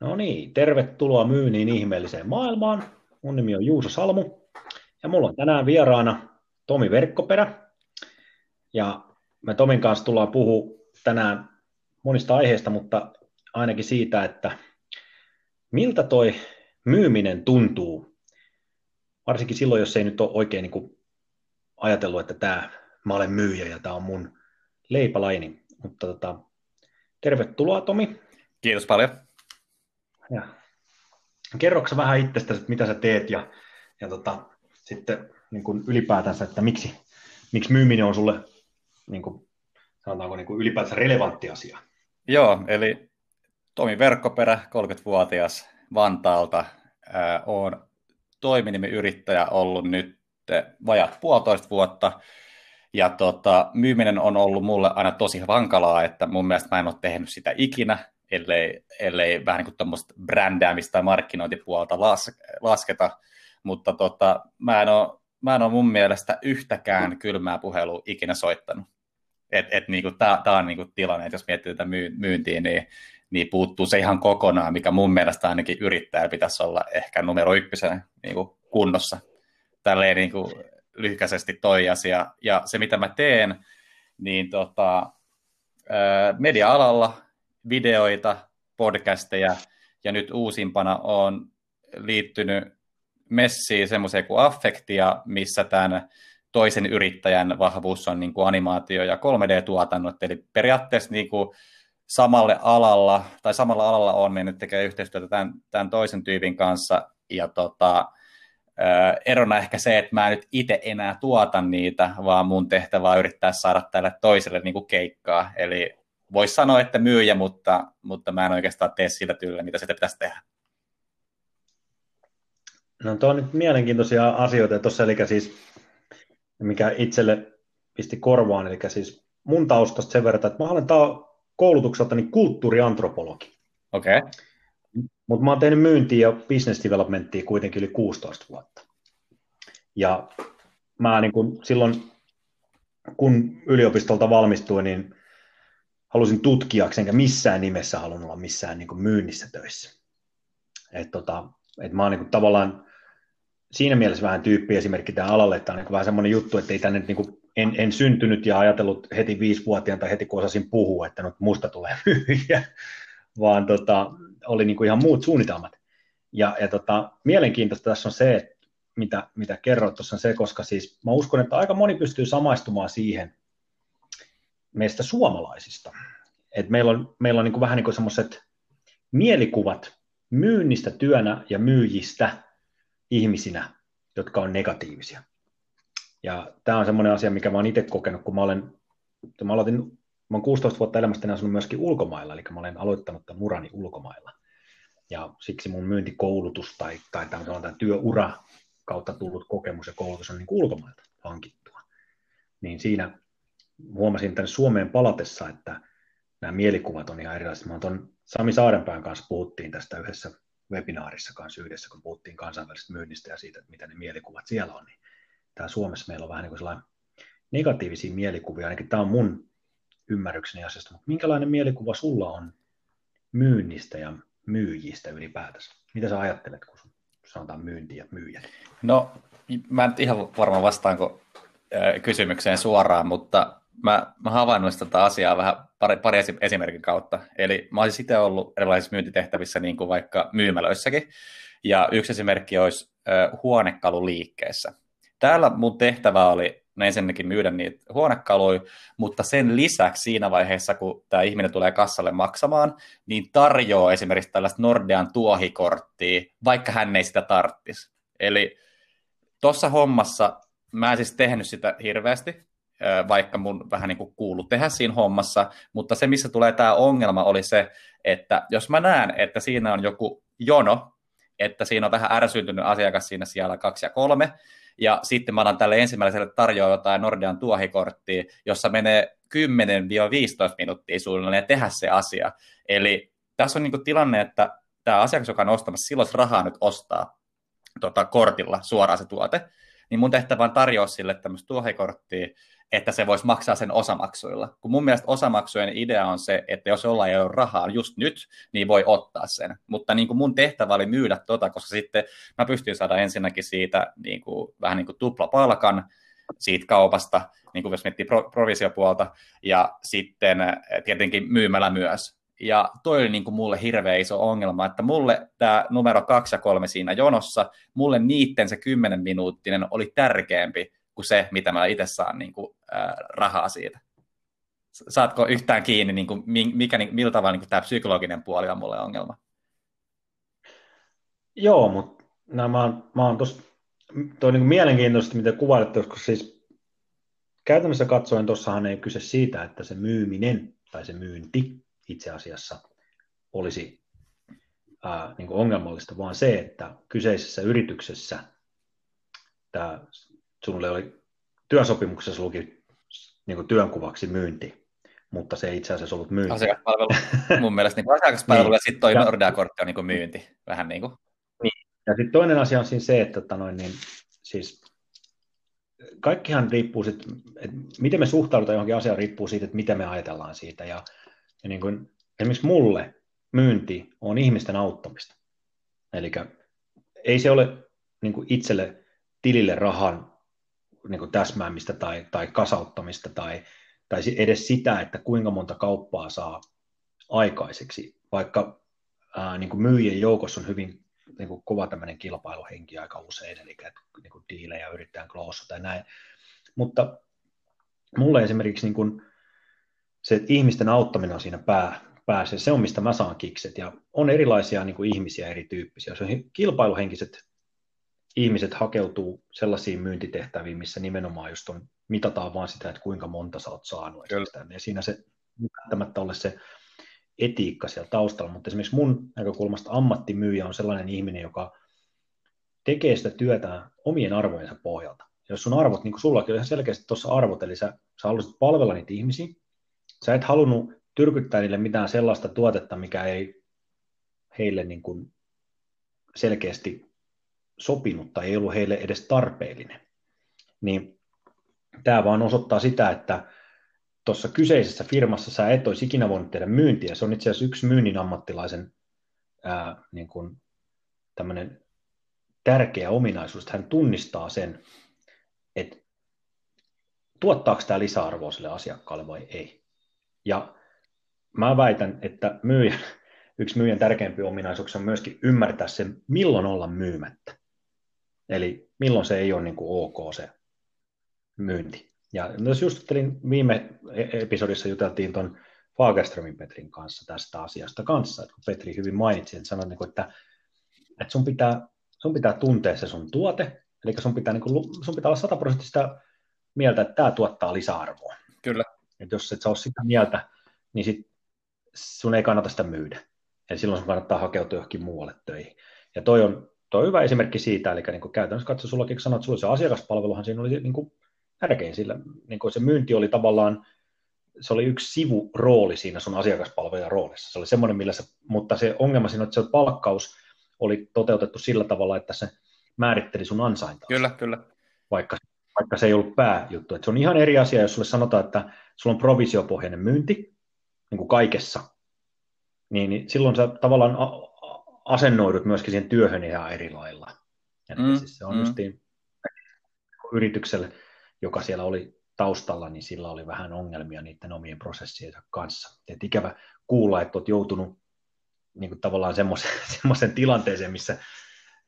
No niin, tervetuloa myynnin ihmeelliseen maailmaan. Mun nimi on Juuso Salmu ja mulla on tänään vieraana Tomi Verkkoperä. Ja me Tomin kanssa tullaan puhua tänään monista aiheista, mutta ainakin siitä, että miltä toi myyminen tuntuu, varsinkin silloin, jos ei nyt ole oikein niin kuin ajatellut, että tämä, mä olen myyjä ja tämä on mun leipälaini. Mutta tota, tervetuloa Tomi. Kiitos paljon. Ja kerroksä vähän itsestäsi, mitä sä teet ja, ja tota, sitten niin kuin ylipäätänsä, että miksi, miksi myyminen on sulle niin kuin, sanotaanko niin kuin ylipäätänsä relevantti asia? Joo, eli Tomi Verkkoperä, 30-vuotias Vantaalta. Ää, olen toiminimiyrittäjä ollut nyt vajat puolitoista vuotta. Ja tota, myyminen on ollut mulle aina tosi hankalaa, että mun mielestä mä en ole tehnyt sitä ikinä, ellei, ellei vähän niin kuin brändäämistä tai markkinointipuolta las, lasketa. Mutta tota, mä, en ole, mä en ole mun mielestä yhtäkään kylmää puhelua ikinä soittanut. Et, et niinku, Tämä on niinku tilanne, että jos miettii tätä myyntiä, niin, niin puuttuu se ihan kokonaan, mikä mun mielestä ainakin yrittäjä pitäisi olla ehkä numero ykkösenä niinku kunnossa. Tälleen niinku lyhkäisesti toi asia. Ja se, mitä mä teen, niin tota, media-alalla videoita, podcasteja, ja nyt uusimpana on liittynyt messiin semmoiseen kuin affektia, missä tämän toisen yrittäjän vahvuus on niin kuin animaatio- ja 3D-tuotannot, eli periaatteessa niin kuin samalle alalla, tai samalla alalla on mennyt tekee yhteistyötä tämän, tämän toisen tyypin kanssa, ja tota, erona ehkä se, että mä nyt itse enää tuotan niitä, vaan mun tehtävä on yrittää saada tälle toiselle niin kuin keikkaa, eli voisi sanoa, että myyjä, mutta, mutta mä en oikeastaan tee sillä tyylillä, mitä sitä pitäisi tehdä. No tuo on nyt mielenkiintoisia asioita tuossa, eli siis mikä itselle pisti korvaan, eli siis mun taustasta sen verran, että mä olen tää koulutukseltani kulttuuriantropologi. Okei. Okay. Mutta mä oon tehnyt myyntiä ja business developmenttia kuitenkin yli 16 vuotta. Ja mä niin kun silloin, kun yliopistolta valmistuin, niin halusin tutkijaksi, enkä missään nimessä halunnut olla missään niin kuin myynnissä töissä. Et tota, et mä oon niin kuin tavallaan siinä mielessä vähän tyyppi esimerkki tähän alalle, että on niin vähän semmoinen juttu, että ei tänne niin kuin, en, en, syntynyt ja ajatellut heti viisivuotiaan tai heti kun osasin puhua, että nyt musta tulee myyjä, vaan tota, oli niin kuin ihan muut suunnitelmat. Ja, ja tota, mielenkiintoista tässä on se, että mitä, mitä kerroit tuossa on se, koska siis mä uskon, että aika moni pystyy samaistumaan siihen, meistä suomalaisista. Et meillä on, meillä on niin kuin vähän niin semmoiset mielikuvat myynnistä työnä ja myyjistä ihmisinä, jotka on negatiivisia. Ja tämä on semmoinen asia, mikä mä oon itse kokenut, kun mä olen, mä aloitin, mä olen 16 vuotta elämästäni asunut myöskin ulkomailla, eli mä olen aloittanut tämän urani ulkomailla. Ja siksi mun myyntikoulutus tai, tai tämän työura kautta tullut kokemus ja koulutus on niin ulkomailta hankittua. Niin siinä huomasin tänne Suomeen palatessa, että nämä mielikuvat on ihan erilaiset. Mä ton Sami Saarenpään kanssa puhuttiin tästä yhdessä webinaarissa kanssa yhdessä, kun puhuttiin kansainvälisestä myynnistä ja siitä, että mitä ne mielikuvat siellä on. Niin täällä Suomessa meillä on vähän niin kuin sellainen negatiivisia mielikuvia, ainakin tämä on mun ymmärrykseni asiasta, mutta minkälainen mielikuva sulla on myynnistä ja myyjistä ylipäätänsä? Mitä sä ajattelet, kun sanotaan myynti ja myyjät? No, mä en ihan varmaan vastaanko kysymykseen suoraan, mutta mä, mä havainnoin tätä asiaa vähän pari, pari esimerkin kautta. Eli mä olisin itse ollut erilaisissa myyntitehtävissä, niin kuin vaikka myymälöissäkin. Ja yksi esimerkki olisi äh, huonekaluliikkeessä. Täällä mun tehtävä oli no ensinnäkin myydä niitä huonekaluja, mutta sen lisäksi siinä vaiheessa, kun tämä ihminen tulee kassalle maksamaan, niin tarjoaa esimerkiksi tällaista Nordean tuohikorttia, vaikka hän ei sitä tarttisi. Eli tuossa hommassa mä en siis tehnyt sitä hirveästi, vaikka mun vähän niin kuin kuulu tehdä siinä hommassa, mutta se, missä tulee tämä ongelma, oli se, että jos mä näen, että siinä on joku jono, että siinä on vähän ärsyntynyt asiakas siinä siellä kaksi ja kolme, ja sitten mä annan tälle ensimmäiselle tarjoa jotain Nordean tuohikorttia, jossa menee 10-15 minuuttia suunnilleen tehdä se asia. Eli tässä on niin tilanne, että tämä asiakas, joka on ostamassa, silloin rahaa nyt ostaa tota, kortilla suoraan se tuote, niin mun tehtävä on tarjoa sille tämmöistä tuohikorttia, että se voisi maksaa sen osamaksuilla. Kun mun mielestä osamaksujen idea on se, että jos jollain ei ole rahaa just nyt, niin voi ottaa sen. Mutta niin kuin mun tehtävä oli myydä tota, koska sitten mä pystyin saada ensinnäkin siitä niin kuin, vähän niin kuin tuplapalkan siitä kaupasta, niin kuin jos miettii pro- provisiopuolta, ja sitten tietenkin myymällä myös. Ja toi oli niin kuin mulle hirveä iso ongelma, että mulle tämä numero kaksi ja kolme siinä jonossa, mulle niitten se kymmenen minuuttinen oli tärkeämpi kuin se, mitä mä itse saan niin kuin, rahaa siitä. Saatko yhtään kiinni, niin kuin, mikä, niin, millä tavalla niin tämä psykologinen puoli on mulle ongelma? Joo, mutta nämä, mä oon, mä oon tossa, toi niin mielenkiintoista, mitä kuvailet, koska siis käytännössä katsoen tuossahan ei kyse siitä, että se myyminen tai se myynti itse asiassa olisi ää, niin ongelmallista, vaan se, että kyseisessä yrityksessä tämä sinulle oli työsopimuksessa luki niin työnkuvaksi myynti, mutta se ei itse asiassa ollut myynti. Asiakaspalvelu. Mun mielestä niin asiakaspalvelu niin. ja sitten toi Nordea-kortti on niin myynti. Vähän niin kuin. Niin. Ja sitten toinen asia on siinä se, että tota noin, niin, siis kaikkihan riippuu sit, että miten me suhtaudutaan johonkin asiaan riippuu siitä, että miten me ajatellaan siitä. Ja, ja niin kuin, esimerkiksi mulle myynti on ihmisten auttamista. Eli ei se ole niin kuin itselle tilille rahan niin kuin täsmäämistä tai, tai kasauttamista tai, tai edes sitä, että kuinka monta kauppaa saa aikaiseksi, vaikka ää, niin kuin myyjien joukossa on hyvin niin kuin kova tämmöinen kilpailuhenki aika usein, eli niin kuin diilejä yritetään kloossa tai näin. Mutta mulle esimerkiksi niin kuin se, että ihmisten auttaminen on siinä pää, päässä, se on mistä mä saan kikset, ja on erilaisia niin kuin ihmisiä erityyppisiä. Se on kilpailuhenkiset ihmiset hakeutuu sellaisiin myyntitehtäviin, missä nimenomaan just on, mitataan vaan sitä, että kuinka monta sä oot saanut. Ja siinä se välttämättä ole se etiikka siellä taustalla, mutta esimerkiksi mun näkökulmasta ammattimyyjä on sellainen ihminen, joka tekee sitä työtä omien arvojensa pohjalta. Ja jos sun arvot, niin kuin sullakin oli ihan selkeästi tuossa arvot, eli sä, sä haluaisit palvella niitä ihmisiä, sä et halunnut tyrkyttää niille mitään sellaista tuotetta, mikä ei heille niin kuin selkeästi sopinut tai ei ollut heille edes tarpeellinen. Niin tämä vaan osoittaa sitä, että tuossa kyseisessä firmassa sä et olisi ikinä voinut tehdä myyntiä. Se on itse asiassa yksi myynnin ammattilaisen ää, niin kuin tärkeä ominaisuus, että hän tunnistaa sen, että tuottaako tämä lisäarvoa sille asiakkaalle vai ei. Ja mä väitän, että myyjän, yksi myyjän tärkeimpiä ominaisuuksia on myöskin ymmärtää sen, milloin olla myymättä. Eli milloin se ei ole niin kuin ok se myynti. Ja jos just viime e- episodissa juteltiin tuon Fagerströmin Petrin kanssa tästä asiasta kanssa, että kun Petri hyvin mainitsi, että sanoi, niin että, että sun, pitää, sun pitää tuntea se sun tuote, eli sun pitää, niin kuin, sun pitää olla sataprosenttista mieltä, että tämä tuottaa lisäarvoa. Kyllä. Että jos et sä ole sitä mieltä, niin sit sun ei kannata sitä myydä. Eli silloin sun kannattaa hakeutua johonkin muualle töihin. Ja toi on, toi on hyvä esimerkki siitä, eli niin kuin käytännössä katso, sullakin sanoit, että sulla se asiakaspalveluhan siinä oli niin kuin tärkein, sillä niin kuin se myynti oli tavallaan, se oli yksi sivurooli siinä sun asiakaspalvelun roolissa. Se oli semmoinen, millä se, mutta se ongelma siinä, että se palkkaus oli toteutettu sillä tavalla, että se määritteli sun ansaintaa. Kyllä, kyllä. Vaikka, vaikka se ei ollut pääjuttu. Että se on ihan eri asia, jos sulle sanotaan, että sulla on provisiopohjainen myynti, niin kuin kaikessa, niin, niin silloin sä tavallaan asennoidut myöskin siihen työhön ihan eri lailla. mm, siis se on mm. justiin yritykselle, joka siellä oli taustalla, niin sillä oli vähän ongelmia niiden omien prosessien kanssa. Et ikävä kuulla, että olet joutunut niin kuin tavallaan semmoisen tilanteeseen, missä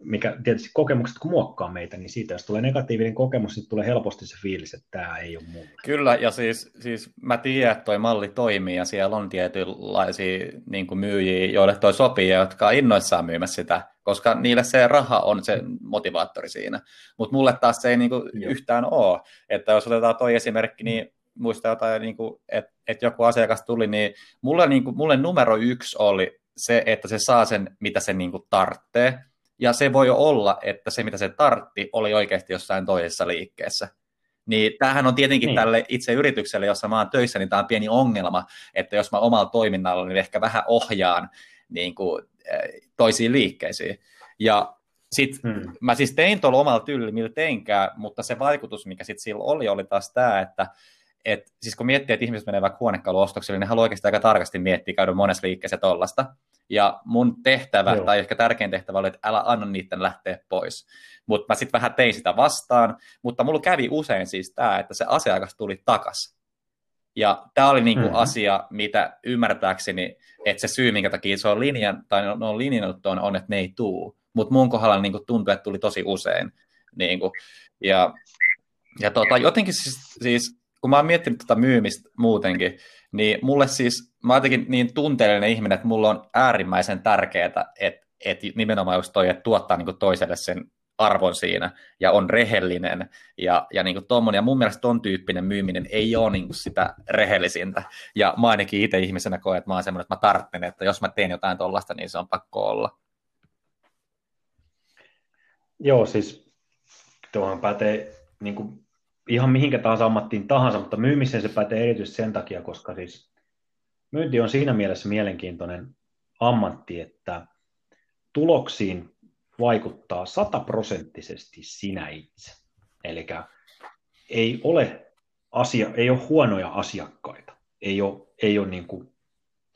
mikä tietysti kokemukset kun muokkaa meitä, niin siitä jos tulee negatiivinen kokemus, niin tulee helposti se fiilis, että tämä ei ole mulle. Kyllä, ja siis, siis mä tiedän, että toi malli toimii, ja siellä on tietynlaisia niin kuin myyjiä, joille toi sopii, ja jotka on innoissaan myymässä sitä, koska niille se raha on se motivaattori siinä. Mutta mulle taas se ei niin kuin yhtään ole. Että jos otetaan toi esimerkki, niin muista jotain, niin kuin, että, että joku asiakas tuli, niin mulle, niin kuin, mulle numero yksi oli se, että se saa sen, mitä se niin kuin tarvitsee, ja se voi olla, että se mitä se tartti oli oikeasti jossain toisessa liikkeessä. Niin tämähän on tietenkin niin. tälle itse yritykselle, jossa mä oon töissä, niin tämä on pieni ongelma, että jos mä omalla toiminnalla niin ehkä vähän ohjaan niin kuin, eh, toisiin liikkeisiin. Ja sitten hmm. mä siis tein tuolla omalla tyylillä, millä teinkään, mutta se vaikutus, mikä sitten sillä oli, oli taas tämä, että et, siis kun miettii, että ihmiset menee vaikka huonekaluostoksille, niin ne haluaa oikeastaan aika tarkasti miettiä, käydä monessa liikkeessä tollasta. Ja mun tehtävä, Joo. tai ehkä tärkein tehtävä oli, että älä anna niiden lähteä pois. Mutta mä sitten vähän tein sitä vastaan, mutta mulla kävi usein siis tämä, että se asiakas tuli takas. Ja tämä oli niinku mm-hmm. asia, mitä ymmärtääkseni, että se syy, minkä takia se on linjan, tai ne on linjannut on, on, että ne ei tuu. Mutta mun kohdalla niinku tuntui, että tuli tosi usein. Niinku. Ja, ja tota, jotenkin siis, siis kun mä oon miettinyt tätä tota myymistä muutenkin, niin mulle siis, mä oon jotenkin niin tunteellinen ihminen, että mulla on äärimmäisen tärkeää, että, että nimenomaan just toi, että tuottaa niin toiselle sen arvon siinä ja on rehellinen ja, ja niin tommonen. Ja mun mielestä ton tyyppinen myyminen ei ole niin sitä rehellisintä. Ja mä ainakin itse ihmisenä koen, että mä oon semmoinen, että mä tarttelen, että jos mä teen jotain tollasta, niin se on pakko olla. Joo, siis tuohon pätee niin kuin ihan mihinkä tahansa ammattiin tahansa, mutta myymiseen se pätee erityisesti sen takia, koska siis myynti on siinä mielessä mielenkiintoinen ammatti, että tuloksiin vaikuttaa sataprosenttisesti sinä itse. Eli ei ole, asia, ei ole huonoja asiakkaita, ei ole, ei ole niin kuin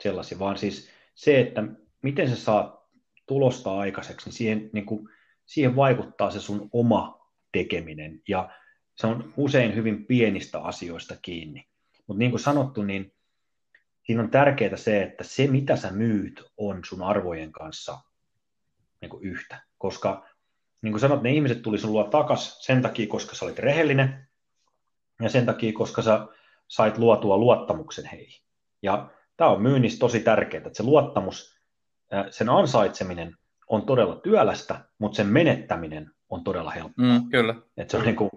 sellaisia, vaan siis se, että miten sä saat tulosta aikaiseksi, niin siihen, niin kuin, siihen vaikuttaa se sun oma tekeminen. Ja se on usein hyvin pienistä asioista kiinni. Mutta niin kuin sanottu, niin siinä on tärkeää se, että se mitä sä myyt on sun arvojen kanssa niin kuin yhtä. Koska niin kuin sanot, ne ihmiset tuli sun luo takas sen takia, koska sä olit rehellinen ja sen takia, koska sä sait luotua luottamuksen heihin. Ja tämä on myynnissä tosi tärkeää, että se luottamus, sen ansaitseminen on todella työlästä, mutta sen menettäminen on todella helppoa. Mm, kyllä. Että se on niin kuin,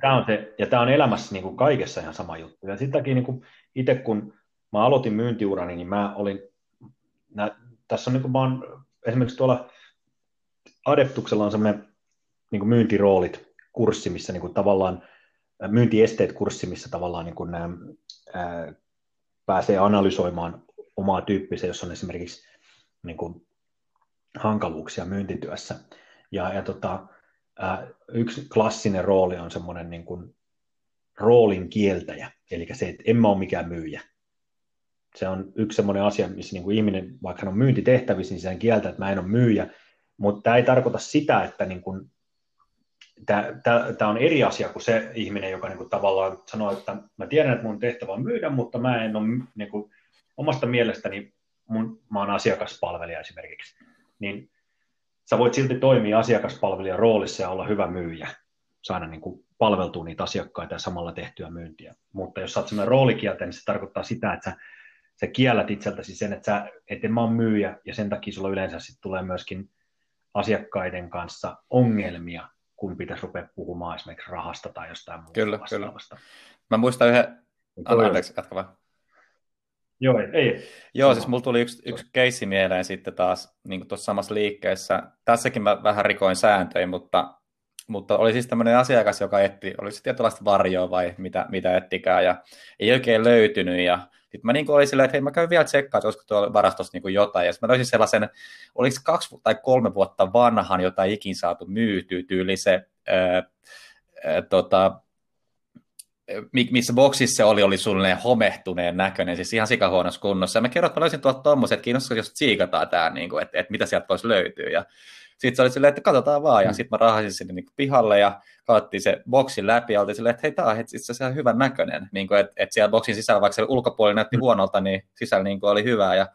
Tämä on se, ja tämä on elämässä niin kuin kaikessa ihan sama juttu. Ja sitten niin kuin itse kun mä aloitin myyntiurani, niin mä olin, nä, tässä on niin kuin mä oon, esimerkiksi tuolla Adeptuksella on semmoinen niin kuin myyntiroolit kurssi, missä niin kuin tavallaan myyntiesteet kurssi, missä tavallaan niin kuin, ää, pääsee analysoimaan omaa tyyppisiä, jos on esimerkiksi niin kuin, hankaluuksia myyntityössä. Ja, ja tota, äh, yksi klassinen rooli on semmoinen niin kuin roolin kieltäjä, eli se, että en mä ole mikään myyjä. Se on yksi semmoinen asia, missä niin kuin ihminen, vaikka hän on myyntitehtävissä, niin sehän kieltää, että mä en ole myyjä, mutta tämä ei tarkoita sitä, että niin kuin, tämä on eri asia kuin se ihminen, joka niin kuin tavallaan sanoo, että mä tiedän, että mun tehtävä on myydä, mutta mä en ole niin kuin, omasta mielestäni, mun, mä oon asiakaspalvelija esimerkiksi, niin sä voit silti toimia asiakaspalvelijan roolissa ja olla hyvä myyjä, saada niin kuin palveltua niitä asiakkaita ja samalla tehtyä myyntiä. Mutta jos sä oot sellainen roolikieltä, niin se tarkoittaa sitä, että sä, sä kiellät itseltäsi sen, että, sä, että mä oon myyjä ja sen takia sulla yleensä sit tulee myöskin asiakkaiden kanssa ongelmia, kun pitäisi rupea puhumaan esimerkiksi rahasta tai jostain muusta kyllä, vastaavasta. Kyllä. Mä muistan yhden, anteeksi, jatka vaan. Joo, ei. ei. Joo, siis mulla tuli yksi, yksi keissi mieleen sitten taas niin tuossa samassa liikkeessä. Tässäkin mä vähän rikoin sääntöjä, mutta, mutta oli siis tämmöinen asiakas, joka etti, oli se tietynlaista varjoa vai mitä, mitä ettikään, ja ei oikein löytynyt, ja sitten mä niin olin silleen, että hei mä käyn vielä tsekkaan, että olisiko tuolla varastossa niin jotain, ja sitten mä löysin sellaisen, oliko kaksi tai kolme vuotta vanhan, jota ei ikin saatu myytyä, tyyli se, ää, ää, tota, missä boksissa oli, oli suunnilleen homehtuneen näköinen, siis ihan sikahuonossa kunnossa. Ja mä kerron, että mä löysin tuolta tommoset, että kiinnostaisi, jos tsiikataan tämä, niin kuin, että, että, mitä sieltä voisi löytyä. Ja sitten se oli silleen, että katsotaan vaan, ja mm. sitten mä rahasin sinne niin pihalle, ja katsottiin se boksin läpi, ja oltiin silleen, että hei, tämä on itse asiassa hyvän näköinen. Niin kuin, että, että siellä boksin sisällä, vaikka se ulkopuoli näytti mm. huonolta, niin sisällä niin kuin oli hyvää. Ja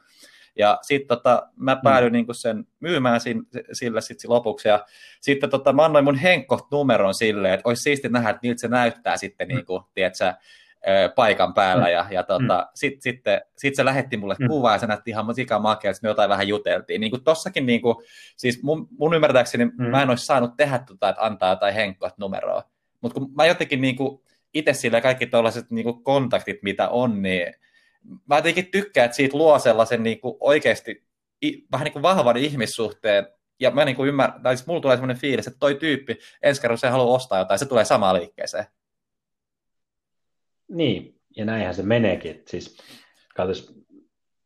ja sitten tota, mä mm. päädyin mm. niin sen myymään sin, sille sit lopuksi. Ja sitten tota, mä annoin mun Henkko-numeron silleen, että olisi siisti nähdä, että miltä se näyttää sitten mm. niin kuin, tiedätkö, paikan päällä. Mm. Ja, ja tota, mm. sitten sit, sit se lähetti mulle mm. kuvaa ja se näytti ihan musiikkaa makea, että me jotain vähän juteltiin. Niin kuin tossakin, niin kuin, siis mun, mun ymmärtääkseni mm. mä en olisi saanut tehdä tota, että antaa jotain Henkko-numeroa. Mutta kun mä jotenkin niin kuin, itse sillä kaikki tällaiset niin kontaktit, mitä on, niin mä jotenkin tykkään, että siitä luo sellaisen niin kuin oikeasti vähän niin kuin vahvan ihmissuhteen, ja mä niin kuin ymmärrän, tai siis mulla tulee sellainen fiilis, että toi tyyppi ensi kerran se haluaa ostaa jotain, se tulee samaan liikkeeseen. Niin, ja näinhän se meneekin. Siis, katsos,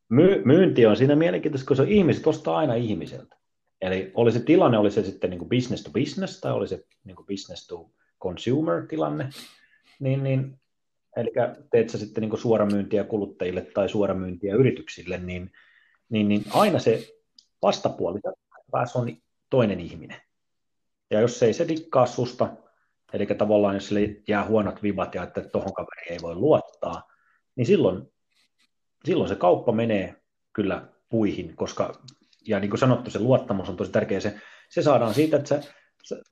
my, myynti on siinä mielenkiintoista, kun se ihmiset ostaa aina ihmiseltä. Eli oli se tilanne, oli se sitten niin kuin business to business tai oli se niin kuin business to consumer tilanne, niin, niin eli teet sä sitten niin suoramyyntiä kuluttajille tai suoramyyntiä yrityksille, niin, niin, niin aina se vastapuoli päässä on toinen ihminen. Ja jos ei se dikkaa susta, eli tavallaan jos sille jää huonot vibat ja että tuohon kaveriin ei voi luottaa, niin silloin, silloin se kauppa menee kyllä puihin, koska, ja niin kuin sanottu, se luottamus on tosi tärkeä. Se, se saadaan siitä, että sä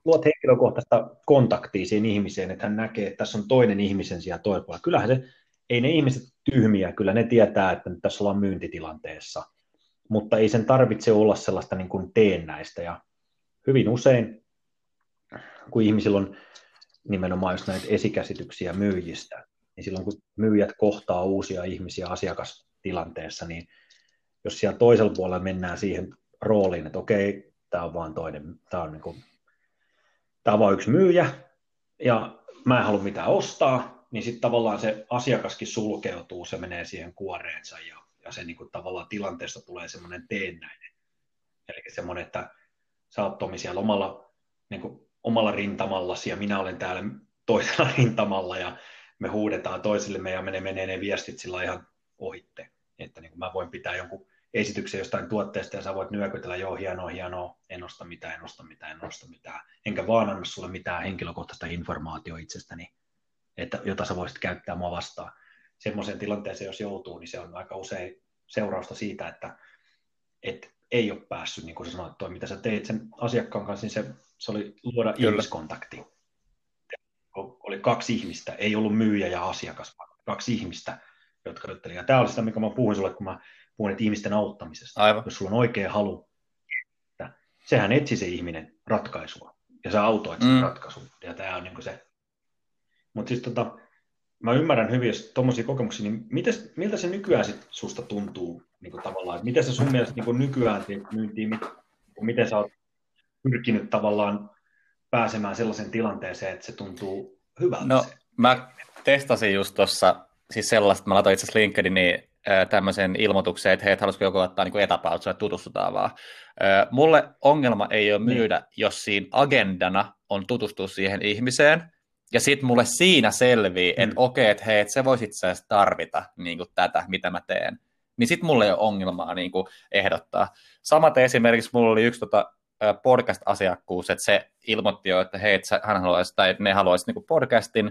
luot henkilökohtaista kontaktia siihen ihmiseen, että hän näkee, että tässä on toinen ihmisen siellä toisella. Kyllähän se, ei ne ihmiset tyhmiä, kyllä ne tietää, että nyt tässä ollaan myyntitilanteessa, mutta ei sen tarvitse olla sellaista niin kuin teennäistä, ja hyvin usein, kun ihmisillä on nimenomaan just näitä esikäsityksiä myyjistä, niin silloin kun myyjät kohtaa uusia ihmisiä asiakastilanteessa, niin jos siellä toisella puolella mennään siihen rooliin, että okei, tämä on vaan toinen, tämä on, niin kuin, tämä on vaan yksi myyjä, ja mä en halua mitään ostaa, niin sitten tavallaan se asiakaskin sulkeutuu, se menee siihen kuoreensa, ja, ja se niin kuin, tavallaan tilanteesta tulee semmoinen teennäinen. Eli semmoinen, että sä oot Tomi siellä omalla, niin kuin, omalla rintamallasi, ja minä olen täällä toisella rintamalla, ja me huudetaan toisillemme, ja menee, menee ne viestit sillä ihan ohitte. Että niin kuin mä voin pitää jonkun esityksen jostain tuotteesta ja sä voit nyökytellä, joo hienoa, hienoa, en osta mitään, en osta mitään, en osta mitään. Enkä vaan anna sulle mitään henkilökohtaista informaatiota itsestäni, että, jota sä voisit käyttää mua vastaan. Semmoiseen tilanteeseen, jos joutuu, niin se on aika usein seurausta siitä, että et ei ole päässyt, niin kuin sä sanoit, toi, mitä sä teit sen asiakkaan kanssa, niin se, se oli luoda Kyllä. ihmiskontakti. Oli kaksi ihmistä, ei ollut myyjä ja asiakas, vaan kaksi ihmistä, jotka juttelivat. Ja tämä oli sitä, mikä mä puhuin sulle, kun mä puhun ihmisten auttamisesta. Aivan. Jos sulla on oikea halu, että sehän etsi se ihminen ratkaisua, ja sä autoit sen mm. ratkaisun, ja tämä on niin se. Mutta siis tota, mä ymmärrän hyvin, jos tuommoisia kokemuksia, niin mites, miltä se nykyään sit susta tuntuu niin kuin tavallaan, että miten se sun mielestä niin nykyään myyntiin, mit, miten sä oot pyrkinyt tavallaan pääsemään sellaisen tilanteeseen, että se tuntuu hyvältä? No, se. mä testasin just tuossa, siis sellaista, mä laitoin itse asiassa LinkedIniin tämmöisen ilmoituksen, että hei, haluaisiko joku ottaa niin etäpalvelua, että tutustutaan vaan. Mulle ongelma ei ole niin. myydä, niin. jos siinä agendana on tutustua siihen ihmiseen, ja sitten mulle siinä selvii, mm. että okei, että hei, että se voisi itse asiassa tarvita niin kuin tätä, mitä mä teen. Niin sitten mulle ei ole ongelmaa niin kuin ehdottaa. Samaten esimerkiksi mulla oli yksi tota, podcast-asiakkuus, että se ilmoitti jo, että hei, että hän haluaisi, tai ne haluaisi niin podcastin,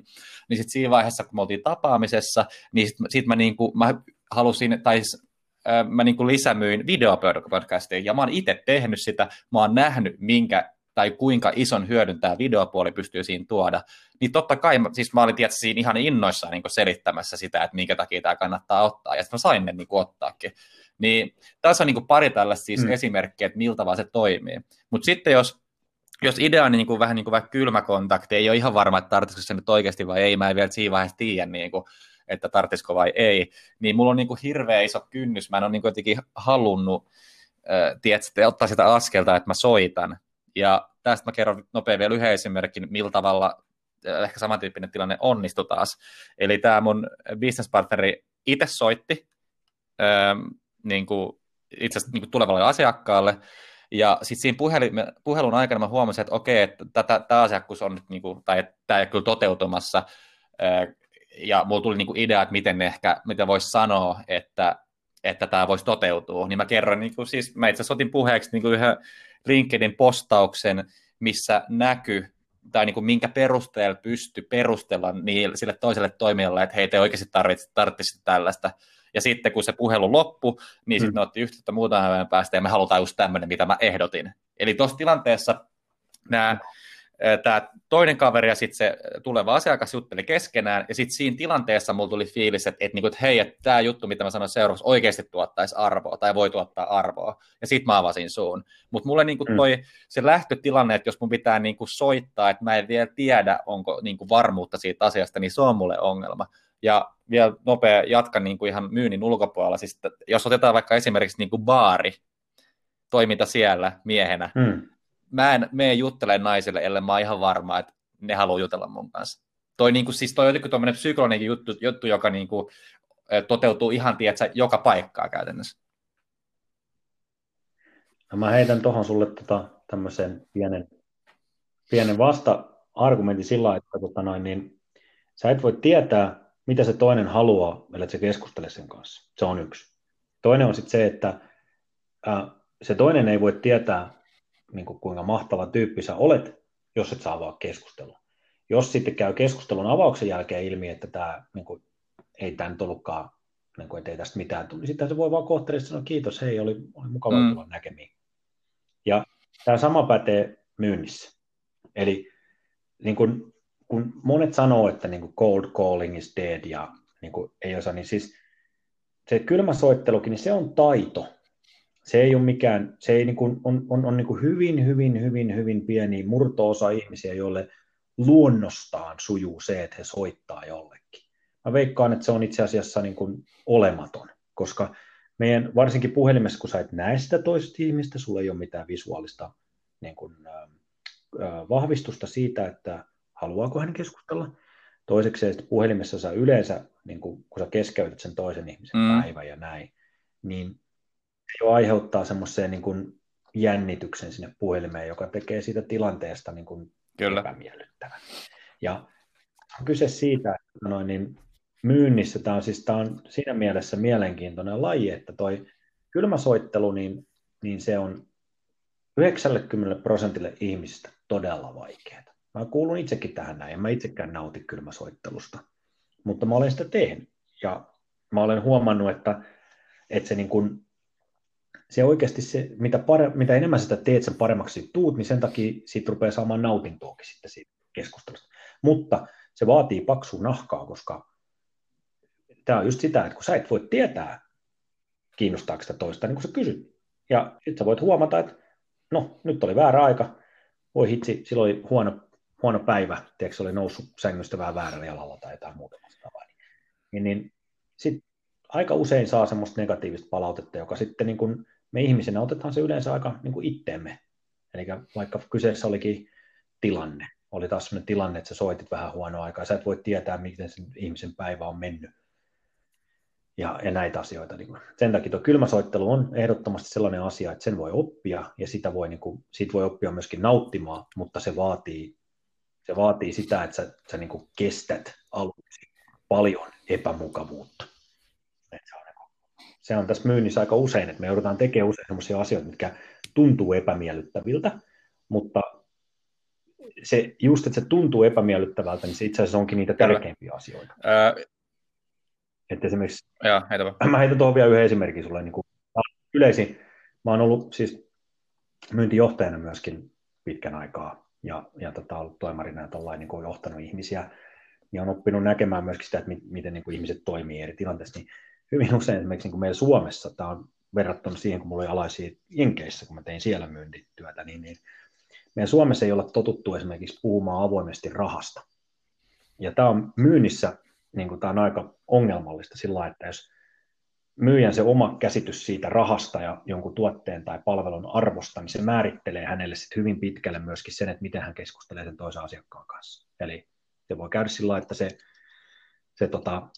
niin sitten siinä vaiheessa, kun me oltiin tapaamisessa, niin sitten sit mä, niin kuin, mä halusin, tai mä niin kuin lisämyin videopodcastiin, ja mä oon itse tehnyt sitä, mä oon nähnyt, minkä tai kuinka ison hyödyn tämä videopuoli pystyy siinä tuoda, niin totta kai, siis mä olin tietysti siinä ihan innoissaan niin selittämässä sitä, että minkä takia tämä kannattaa ottaa, ja sitten mä sain ne niin ottaakin. Niin tässä on niin kuin pari tällaista siis mm. esimerkkiä, että miltä vaan se toimii. Mutta sitten jos jos idea on niin kuin, vähän niin kuin vaikka kylmäkontakti, ei ole ihan varma, että tarvitsisiko se nyt oikeasti vai ei, mä en vielä siinä vaiheessa tiedä, niin kuin, että tarvitsisiko vai ei, niin mulla on niin kuin hirveä iso kynnys, mä en ole niin kuin jotenkin halunnut äh, tiedätkö, ottaa sitä askelta, että mä soitan. Ja tästä mä kerron nopea vielä yhden esimerkin, millä tavalla äh, ehkä samantyyppinen tilanne onnistui taas. Eli tämä mun businesspartneri itse soitti ähm, niin kuin, itse asiassa niin kuin tulevalle asiakkaalle, ja sitten siinä puhelin, puhelun aikana mä huomasin, että okei, että tämä asiakkuus on nyt, niin kuin, tai tämä ei kyllä toteutumassa, ja mulla tuli niinku idea, että miten ehkä, mitä voisi sanoa, että, että tämä voisi toteutua, niin mä kerron, niinku, siis mä itse asiassa otin puheeksi niinku yhden LinkedIn postauksen, missä näkyy, tai niin kuin minkä perusteella pysty perustella niin, sille toiselle toimijalle, että hei, te oikeasti tarvitsisitte tällaista. Ja sitten kun se puhelu loppui, niin mm. sitten ne otti yhteyttä muutaman päivän päästä, ja me halutaan just tämmöinen, mitä mä ehdotin. Eli tuossa tilanteessa nämä tämä toinen kaveri ja sitten se tuleva asiakas jutteli keskenään, ja sitten siinä tilanteessa mulla tuli fiilis, että, että, niinku, että hei, että tämä juttu, mitä mä sanoin seuraavaksi, oikeasti tuottaisi arvoa, tai voi tuottaa arvoa, ja sitten mä avasin suun. Mutta mulle niinku mm. toi se lähtötilanne, että jos mun pitää niinku soittaa, että mä en vielä tiedä, onko niinku varmuutta siitä asiasta, niin se on mulle ongelma. Ja vielä nopea jatkan niinku ihan myynnin ulkopuolella, siis jos otetaan vaikka esimerkiksi niinku baari, toiminta siellä miehenä, mm mä en mene juttelemaan naisille, ellei mä oon ihan varma, että ne haluaa jutella mun kanssa. Toi, niin kuin, siis toi on jotenkin tuommoinen psykologinen juttu, juttu joka niin kuin, toteutuu ihan, tiedätkö, joka paikkaa käytännössä. No mä heitän tuohon sulle tota, tämmöisen pienen, pienen vasta-argumentin sillä että tota noin, niin, sä et voi tietää, mitä se toinen haluaa, ellei se keskustele sen kanssa. Se on yksi. Toinen on sitten se, että ää, se toinen ei voi tietää, niin kuin kuinka mahtava tyyppi sä olet, jos et saa avaa keskustelua. Jos sitten käy keskustelun avauksen jälkeen ilmi, että tämä niin kuin, ei tämä nyt ollutkaan, niin kuin, että ei tästä mitään tule, niin sitten se voi vaan kohteliaasti sanoa kiitos, hei, oli, oli mukava mm. tulla näkemiin. Ja tämä sama pätee myynnissä. Eli niin kun, kun monet sanoo, että niin kuin cold calling is dead ja niin kuin ei osaa, niin siis se kylmä soittelukin, niin se on taito. Se ei ole mikään, se ei niin kuin, on, on, on niin kuin hyvin, hyvin, hyvin, hyvin pieni murto-osa ihmisiä, joille luonnostaan sujuu se, että he soittaa jollekin. Mä veikkaan, että se on itse asiassa niin kuin olematon, koska meidän varsinkin puhelimessa, kun sä et näe sitä toisesta ihmistä, sulla ei ole mitään visuaalista niin kuin, vahvistusta siitä, että haluaako hän keskustella. Toiseksi että puhelimessa sä yleensä, niin kun, kun sä keskeytät sen toisen ihmisen mm. päivän ja näin, niin se jo aiheuttaa semmoiseen niin kuin jännityksen sinne puhelimeen, joka tekee siitä tilanteesta niin kuin Kyllä. epämiellyttävän. Ja on kyse siitä, että noin, niin myynnissä tämä on, siis, tämä on siinä mielessä mielenkiintoinen laji, että toi kylmäsoittelu, niin, niin se on 90 prosentille ihmisistä todella vaikeaa. Mä kuulun itsekin tähän näin, en mä itsekään nauti kylmäsoittelusta, mutta mä olen sitä tehnyt. Ja mä olen huomannut, että, että se, niin kun, se oikeasti se, mitä, pare, mitä enemmän sitä teet, sen paremmaksi tuut, niin sen takia siitä rupeaa saamaan nautintoakin sitten siitä keskustelusta. Mutta se vaatii paksua nahkaa, koska tämä on just sitä, että kun sä et voi tietää, kiinnostaako sitä toista, niin kun sä kysyt. Ja sitten sä voit huomata, että no, nyt oli väärä aika, voi hitsi, silloin oli huono, huono päivä, tiedätkö, oli noussut sängystä vähän väärällä jalalla tai jotain muuta vastaavaa. Niin, niin sit aika usein saa semmoista negatiivista palautetta, joka sitten niin kun me ihmisenä otetaan se yleensä aika niin kuin itteemme. Eli vaikka kyseessä olikin tilanne, oli taas sellainen tilanne, että sä soitit vähän huonoa aikaa, sä et voi tietää, miten sen ihmisen päivä on mennyt, ja, ja näitä asioita. Niin sen takia tuo kylmäsoittelu on ehdottomasti sellainen asia, että sen voi oppia ja sitä voi, niin kuin, siitä voi oppia myöskin nauttimaan, mutta se vaatii, se vaatii sitä, että sä, sä niin kuin kestät aluksi paljon epämukavuutta. se, on, niin se on tässä myynnissä aika usein, että me joudutaan tekemään usein sellaisia asioita, mitkä tuntuu epämiellyttäviltä, mutta se, just, että se tuntuu epämiellyttävältä, niin se itse asiassa onkin niitä tärkeimpiä asioita. Että esimerkiksi, Joo, heitä mä heitän tuohon vielä yhden esimerkin sulle. Niin kuin, yleisin, mä oon ollut siis myyntijohtajana myöskin pitkän aikaa ja, ja tota, ollut toimarina ja tollain, niin kuin johtanut ihmisiä ja on oppinut näkemään myöskin sitä, että miten niin kuin ihmiset toimii eri tilanteissa, niin hyvin usein esimerkiksi niin kuin meillä Suomessa, tämä on verrattuna siihen, kun mulla oli alaisia Jenkeissä, kun mä tein siellä myyntityötä, niin, niin meidän Suomessa ei olla totuttu esimerkiksi puhumaan avoimesti rahasta. Ja tämä on myynnissä niin kuin tämä on aika ongelmallista sillä että jos myyjän se oma käsitys siitä rahasta ja jonkun tuotteen tai palvelun arvosta, niin se määrittelee hänelle sitten hyvin pitkälle myöskin sen, että miten hän keskustelee sen toisen asiakkaan kanssa. Eli se voi käydä sillä että se, se tota,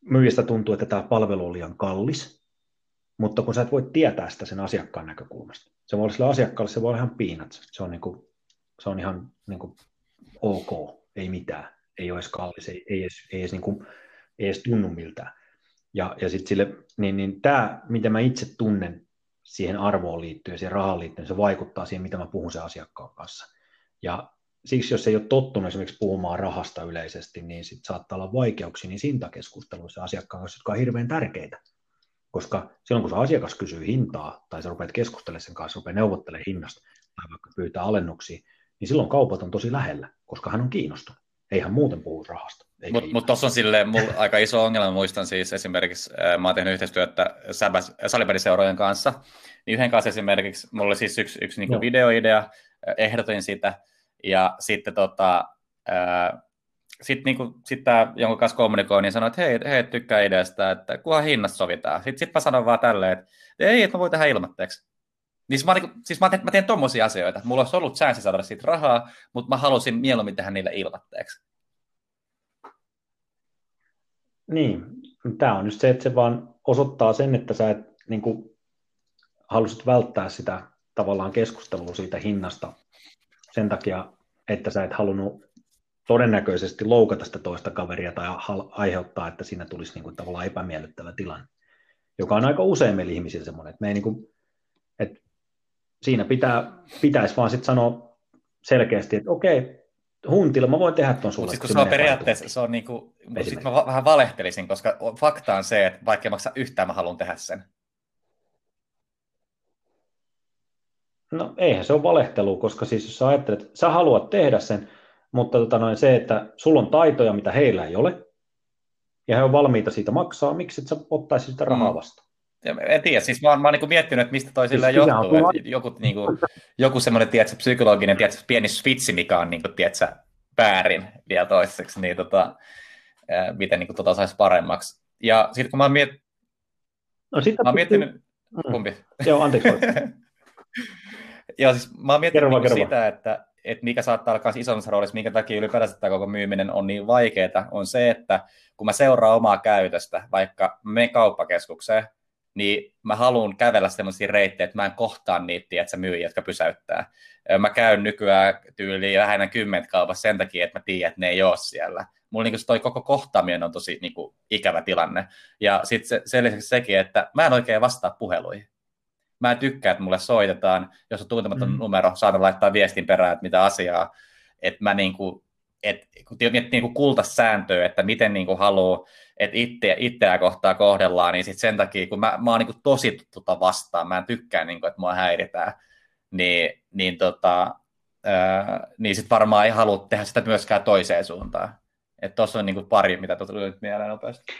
myyjästä tuntuu, että tämä palvelu on liian kallis, mutta kun sä et voi tietää sitä sen asiakkaan näkökulmasta. Se voi olla sillä asiakkaalle, se voi olla ihan peanuts. Se on, niin kuin, se on ihan niin kuin ok, ei mitään ei ole edes kallis, ei, ei, edes, ei, edes, niin kuin, ei edes tunnu miltään. Ja, ja sitten sille, niin, niin tämä, mitä mä itse tunnen siihen arvoon liittyen, siihen rahaan liittyen, se vaikuttaa siihen, mitä mä puhun sen asiakkaan kanssa. Ja siksi, jos ei ole tottunut esimerkiksi puhumaan rahasta yleisesti, niin sit saattaa olla vaikeuksia niin hintakeskusteluissa asiakkaan kanssa, jotka on hirveän tärkeitä. Koska silloin, kun se asiakas kysyy hintaa, tai sä rupeat keskustelemaan sen kanssa, rupeat neuvottelemaan hinnasta, tai vaikka pyytää alennuksia, niin silloin kaupat on tosi lähellä, koska hän on kiinnostunut eihän muuten puhu rahasta. Mutta mut tuossa on silleen mulla aika iso ongelma, muistan siis esimerkiksi, mä oon tehnyt yhteistyötä salibändiseurojen kanssa, niin yhden kanssa esimerkiksi, mulla oli siis yksi, yksi niinku videoidea, ehdotin sitä, ja sitten tota, sitten niinku, sit tämä jonkun kanssa kommunikoi, niin sanoi, että hei, hei tykkää ideasta, että kunhan hinnasta sovitaan. Sitten sit mä sanon vaan tälleen, että ei, että mä voin tehdä ilmatteeksi. Niin siis mä, niinku, siis mä, teen, mä teen tommosia asioita. Mulla olisi ollut chanssi saada siitä rahaa, mutta mä halusin mieluummin tehdä niille ilmatteeksi. Niin, tämä on just se, että se vaan osoittaa sen, että sä et niin kuin, halusit välttää sitä tavallaan keskustelua siitä hinnasta sen takia, että sä et halunnut todennäköisesti loukata sitä toista kaveria tai aiheuttaa, että siinä tulisi niin kuin tavallaan epämiellyttävä tilanne, joka on aika usein meillä ihmisillä semmoinen, että me ei niin kuin, siinä pitää, pitäisi vaan sitten sanoa selkeästi, että okei, huntilla mä voin tehdä tuon sulle. Mutta siis se on periaatteessa, se on niinku, sitten mä vähän valehtelisin, koska fakta on se, että vaikka maksa yhtään, mä haluan tehdä sen. No eihän se ole valehtelu, koska siis jos sä ajattelet, että sä haluat tehdä sen, mutta tota noin, se, että sulla on taitoja, mitä heillä ei ole, ja he on valmiita siitä maksaa, miksi et sä ottaisi sitä rahaa mm. vastaan? En tiedä, siis mä oon, mä oon niin miettinyt, että mistä toi siis johtuu. Että joku, niin kuin, joku semmoinen tiedätkö, psykologinen tiedätkö, pieni switchi, mikä on niin kuin, tiedätkö, väärin vielä toiseksi, niin tota, miten niin kuin, tota saisi paremmaksi. Ja sitten kun mä oon, miet... no, mä oon miettinyt... Mm. Kumpi? Joo, anteeksi. Joo, siis mä oon miettinyt kerro, niin sitä, että, että mikä saattaa olla isommassa roolissa, minkä takia ylipäätänsä tämä koko myyminen on niin vaikeaa, on se, että kun mä seuraan omaa käytöstä, vaikka me kauppakeskukseen, niin mä haluan kävellä sellaisia reittejä, että mä en kohtaa niitä, että myyjiä, jotka pysäyttää. Mä käyn nykyään tyyliin vähän kymmentä kaupassa sen takia, että mä tiedän, että ne ei ole siellä. Mulla niin toi koko kohtaaminen on tosi niin kuin, ikävä tilanne. Ja sitten se, sen lisäksi sekin, että mä en oikein vastaa puheluihin. Mä en tykkää, että mulle soitetaan, jos on tuntematon mm. numero, saada laittaa viestin perään, että mitä asiaa. Että mä niin kuin, et, kun miettii niin kultasääntöä, että miten niin kuin haluaa, että itse, itseä kohtaa kohdellaan, niin sit sen takia, kun mä, mä oon niin tosi tota vastaan, mä en tykkää, niin kuin, että mua häiritään, niin, niin, tota, ää, niin sit varmaan ei halua tehdä sitä myöskään toiseen suuntaan. Että tuossa on niin kuin pari, mitä tuli nyt mieleen nopeasti.